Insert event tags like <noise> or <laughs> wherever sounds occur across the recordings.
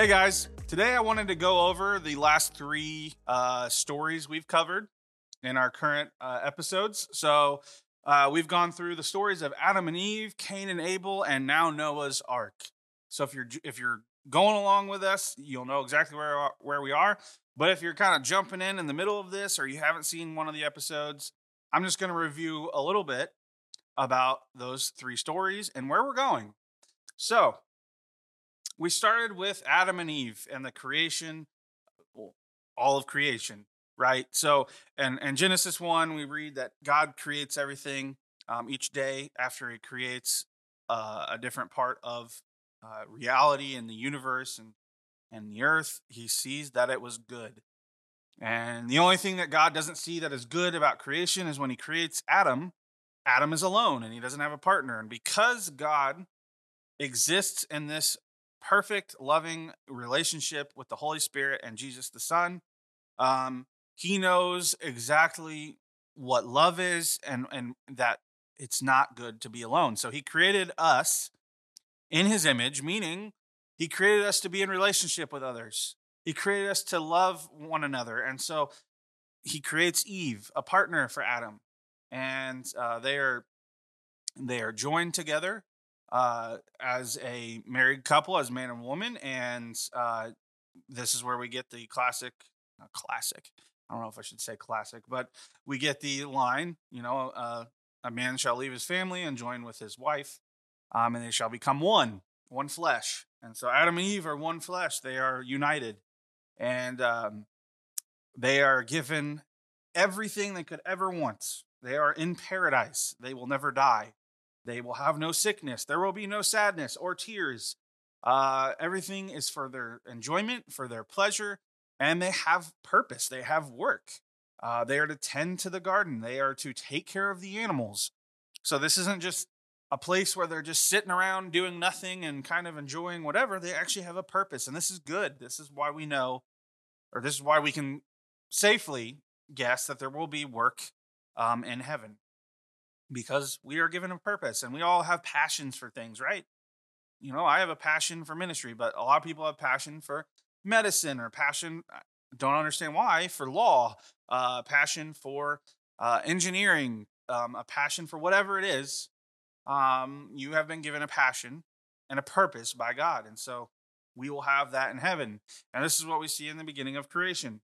Hey guys, today I wanted to go over the last three uh, stories we've covered in our current uh, episodes. So uh, we've gone through the stories of Adam and Eve, Cain and Abel, and now Noah's Ark. So if you're if you're going along with us, you'll know exactly where where we are. But if you're kind of jumping in in the middle of this, or you haven't seen one of the episodes, I'm just going to review a little bit about those three stories and where we're going. So we started with Adam and Eve and the creation, all of creation, right? So, and and Genesis one, we read that God creates everything um, each day after He creates uh, a different part of uh, reality and the universe and and the earth. He sees that it was good. And the only thing that God doesn't see that is good about creation is when He creates Adam. Adam is alone and he doesn't have a partner. And because God exists in this perfect, loving relationship with the Holy Spirit and Jesus the Son. Um, he knows exactly what love is and, and that it's not good to be alone. So he created us in his image, meaning he created us to be in relationship with others. He created us to love one another. And so he creates Eve, a partner for Adam. And uh, they are they are joined together uh, as a married couple, as man and woman, and uh, this is where we get the classic, classic. I don't know if I should say classic, but we get the line, you know, uh, a man shall leave his family and join with his wife, um, and they shall become one, one flesh. And so Adam and Eve are one flesh; they are united, and um, they are given everything they could ever want. They are in paradise. They will never die. They will have no sickness. There will be no sadness or tears. Uh, everything is for their enjoyment, for their pleasure, and they have purpose. They have work. Uh, they are to tend to the garden. They are to take care of the animals. So this isn't just a place where they're just sitting around doing nothing and kind of enjoying whatever. They actually have a purpose, and this is good. This is why we know, or this is why we can safely guess that there will be work um, in heaven because we are given a purpose and we all have passions for things, right? You know, I have a passion for ministry, but a lot of people have passion for medicine or passion, don't understand why, for law, uh, passion for uh, engineering, um, a passion for whatever it is. Um, you have been given a passion and a purpose by God. And so we will have that in heaven. And this is what we see in the beginning of creation.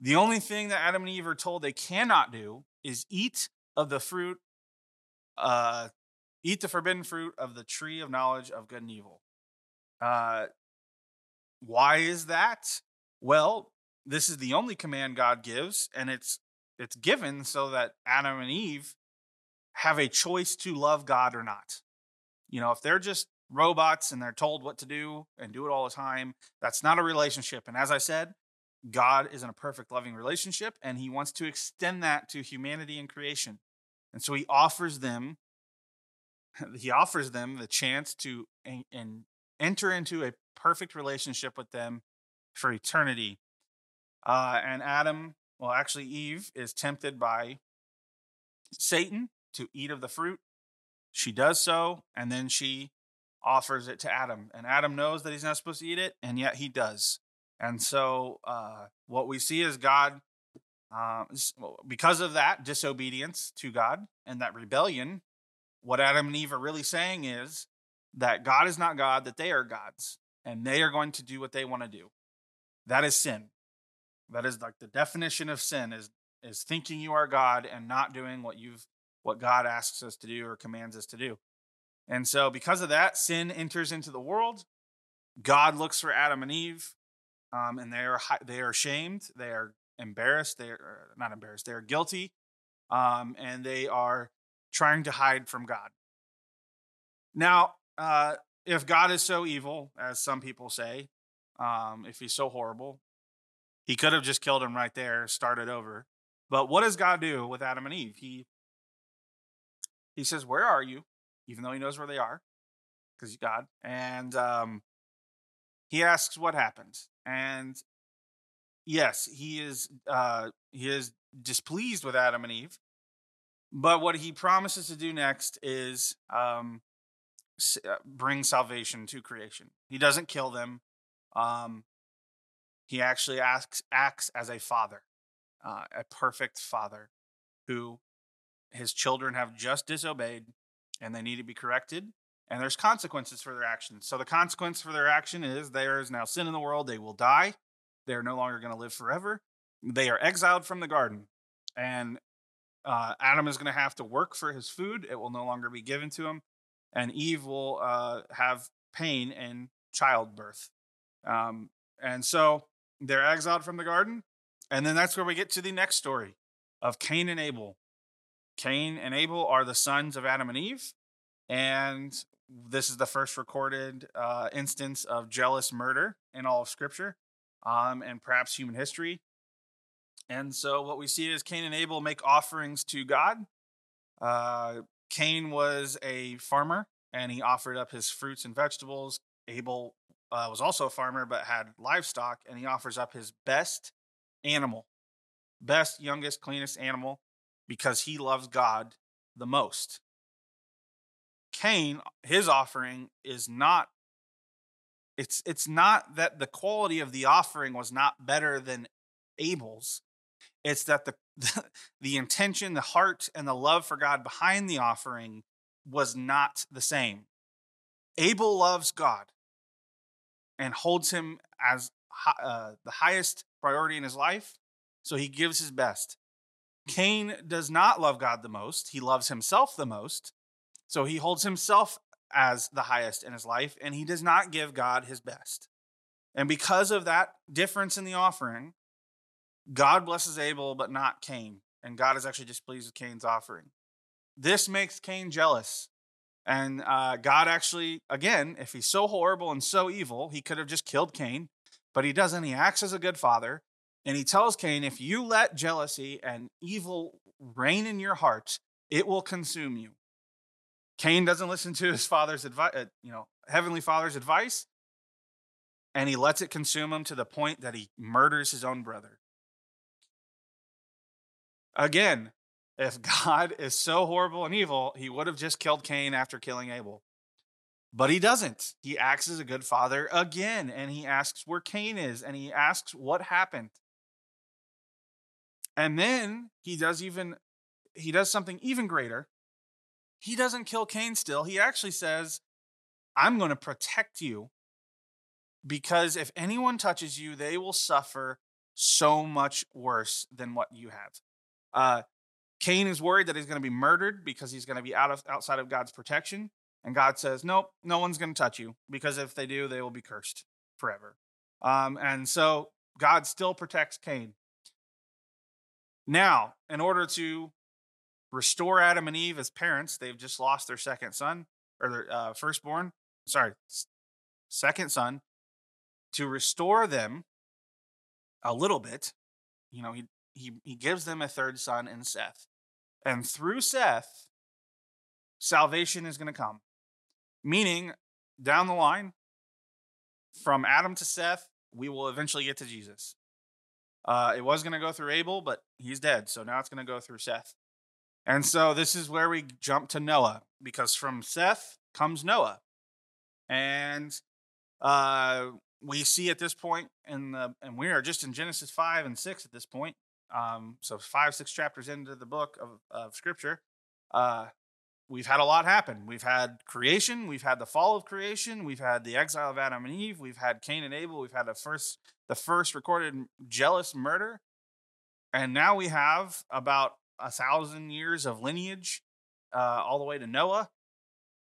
The only thing that Adam and Eve are told they cannot do is eat of the fruit, uh, eat the forbidden fruit of the tree of knowledge of good and evil. Uh, why is that? Well, this is the only command God gives, and it's it's given so that Adam and Eve have a choice to love God or not. You know, if they're just robots and they're told what to do and do it all the time, that's not a relationship. And as I said, God is in a perfect loving relationship and he wants to extend that to humanity and creation. And so he offers them <laughs> he offers them the chance to and, enter into a perfect relationship with them for eternity. Uh, and Adam, well, actually, Eve is tempted by Satan to eat of the fruit. She does so, and then she offers it to Adam. And Adam knows that he's not supposed to eat it, and yet he does. And so, uh, what we see is God uh, because of that disobedience to God and that rebellion, what Adam and Eve are really saying is that God is not God, that they are gods, and they are going to do what they want to do. That is sin. That is like the definition of sin is is thinking you are God and not doing what you've what God asks us to do or commands us to do. And so because of that, sin enters into the world. God looks for Adam and Eve, um, and they are they are shamed. They are embarrassed. They're not embarrassed. They're guilty, um, and they are trying to hide from God. Now, uh, if God is so evil, as some people say, um, if he's so horrible, he could have just killed him right there, started over. But what does God do with Adam and Eve? He he says, "Where are you?" Even though he knows where they are, because God, and um, he asks what happens. And yes, he is uh, he is displeased with Adam and Eve. But what he promises to do next is um, uh, bring salvation to creation. He doesn't kill them. Um, he actually acts acts as a father, uh, a perfect father, who his children have just disobeyed, and they need to be corrected. And there's consequences for their actions. So the consequence for their action is there is now sin in the world. They will die. They are no longer going to live forever. They are exiled from the garden, and uh, Adam is going to have to work for his food. It will no longer be given to him, and Eve will uh, have pain in childbirth. Um, and so they're exiled from the garden. And then that's where we get to the next story of Cain and Abel. Cain and Abel are the sons of Adam and Eve. And this is the first recorded uh, instance of jealous murder in all of Scripture um, and perhaps human history. And so what we see is Cain and Abel make offerings to God. Uh, Cain was a farmer and he offered up his fruits and vegetables. Abel uh, was also a farmer but had livestock and he offers up his best animal, best, youngest, cleanest animal because he loves God the most. Cain, his offering is not it's it's not that the quality of the offering was not better than Abel's. It's that the, the <laughs> the intention, the heart and the love for God behind the offering was not the same. Abel loves God and holds him as uh, the highest priority in his life, so he gives his best. Cain does not love God the most, he loves himself the most, so he holds himself as the highest in his life, and he does not give God his best. And because of that difference in the offering, God blesses Abel, but not Cain. And God is actually displeased with Cain's offering. This makes Cain jealous. And uh, God actually, again, if he's so horrible and so evil, he could have just killed Cain, but he doesn't. He acts as a good father. And he tells Cain, if you let jealousy and evil reign in your heart, it will consume you. Cain doesn't listen to his father's advice, uh, you know, heavenly father's advice, and he lets it consume him to the point that he murders his own brother. Again, if <laughs> God is so horrible and evil, he would have just killed Cain after killing Abel. But he doesn't. He acts as a good father again, and he asks where Cain is, and he asks what happened. And then he does even he does something even greater. He doesn't kill Cain still. He actually says, "I'm going to protect you because if anyone touches you, they will suffer so much worse than what you have." Uh, Cain is worried that he's going to be murdered because he's going to be out of outside of God's protection. And God says, Nope, no one's going to touch you because if they do, they will be cursed forever. Um, and so God still protects Cain. Now, in order to restore Adam and Eve as parents, they've just lost their second son or their uh, firstborn, sorry, second son. To restore them a little bit, you know, he, he, he gives them a third son in Seth. And through Seth, salvation is going to come. Meaning, down the line, from Adam to Seth, we will eventually get to Jesus. Uh, it was going to go through Abel, but he's dead. So now it's going to go through Seth. And so this is where we jump to Noah, because from Seth comes Noah. And uh, we see at this point in the, and we are just in Genesis 5 and 6 at this point, um, so five, six chapters into the book of, of scripture, uh, we've had a lot happen. We've had creation, we've had the fall of creation, we've had the exile of Adam and Eve, we've had Cain and Abel, we've had the first the first recorded jealous murder, and now we have about a thousand years of lineage, uh, all the way to Noah,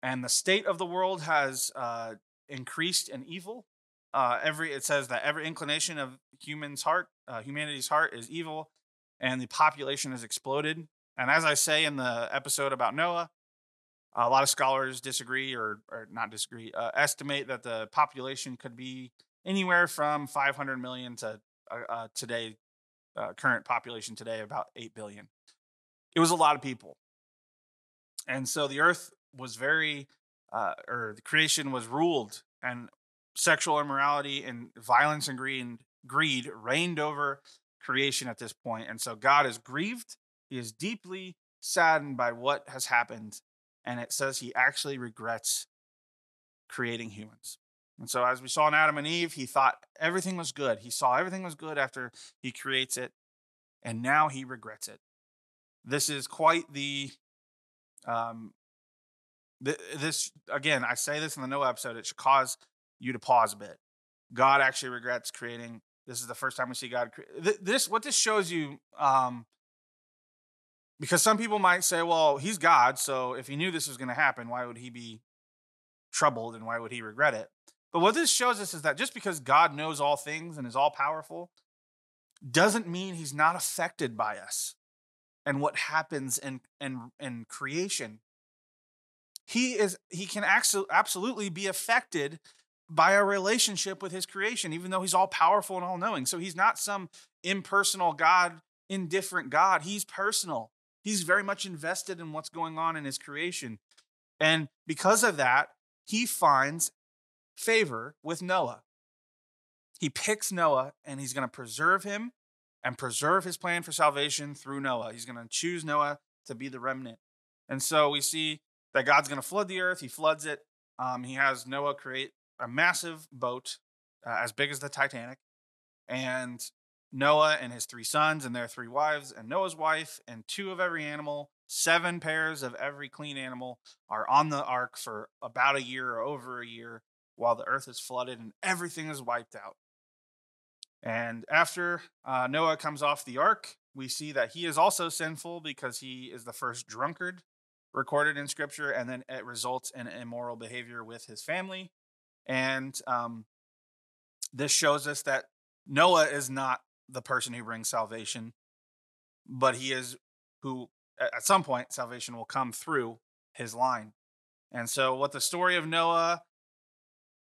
and the state of the world has uh, increased in evil. Uh, every it says that every inclination of human's heart, uh, humanity's heart, is evil, and the population has exploded. And as I say in the episode about Noah, a lot of scholars disagree or, or not disagree, uh, estimate that the population could be anywhere from 500 million to uh, today, current population today, about 8 billion. It was a lot of people. And so the earth was very, uh, or the creation was ruled, and sexual immorality and violence and greed, greed reigned over creation at this point. And so God is grieved. He is deeply saddened by what has happened. And it says he actually regrets creating humans. And so, as we saw in Adam and Eve, he thought everything was good. He saw everything was good after he creates it, and now he regrets it. This is quite the. Um, th- this again, I say this in the Noah episode. It should cause you to pause a bit. God actually regrets creating. This is the first time we see God. Cre- th- this what this shows you. Um, because some people might say, "Well, he's God, so if he knew this was going to happen, why would he be troubled and why would he regret it?" But what this shows us is that just because God knows all things and is all powerful doesn't mean he's not affected by us and what happens in in, in creation. He is he can absolutely be affected by a relationship with his creation, even though he's all powerful and all knowing. So he's not some impersonal God, indifferent God. He's personal. He's very much invested in what's going on in his creation. And because of that, he finds favor with Noah. He picks Noah and he's going to preserve him and preserve his plan for salvation through Noah. He's going to choose Noah to be the remnant. And so we see that God's going to flood the earth. He floods it. Um, he has Noah create a massive boat uh, as big as the Titanic. And Noah and his three sons and their three wives, and Noah's wife, and two of every animal, seven pairs of every clean animal are on the ark for about a year or over a year while the earth is flooded and everything is wiped out. And after uh, Noah comes off the ark, we see that he is also sinful because he is the first drunkard recorded in scripture, and then it results in immoral behavior with his family. And um, this shows us that Noah is not the person who brings salvation, but he is who, at some point, salvation will come through his line. And so, what the story of Noah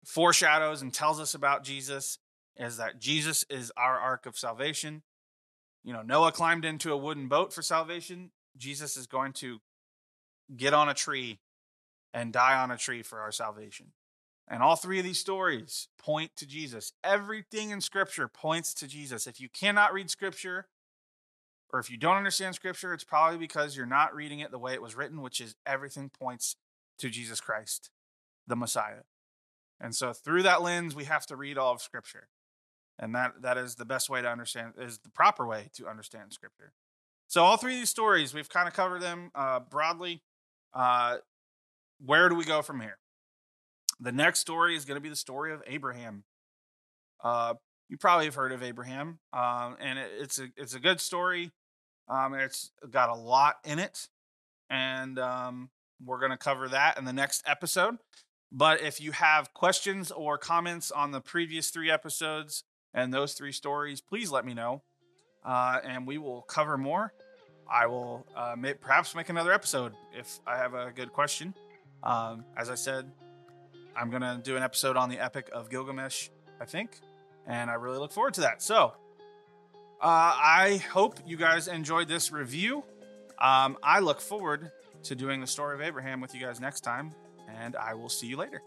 foreshadows and tells us about Jesus is that Jesus is our ark of salvation. You know, Noah climbed into a wooden boat for salvation. Jesus is going to get on a tree and die on a tree for our salvation. And all three of these stories point to Jesus. Everything in Scripture points to Jesus. If you cannot read Scripture, or if you don't understand Scripture, it's probably because you're not reading it the way it was written, which is everything points to Jesus Christ, the Messiah. And so through that lens, we have to read all of Scripture. And that, that is the best way to understand, is the proper way to understand Scripture. So all three of these stories, we've kind of covered them uh, broadly. Uh, where do we go from here? The next story is going to be the story of Abraham. Uh, you probably have heard of Abraham, um, and it, it's a it's a good story. Um, it's got a lot in it, and um, we're going to cover that in the next episode. But if you have questions or comments on the previous three episodes and those three stories, please let me know, uh, and we will cover more. I will uh, may, perhaps make another episode if I have a good question. Um, as I said, I'm going to do an episode on the Epic of Gilgamesh, I think, and I really look forward to that. So, uh, I hope you guys enjoyed this review. Um, I look forward to doing the story of Abraham with you guys next time and I will see you later.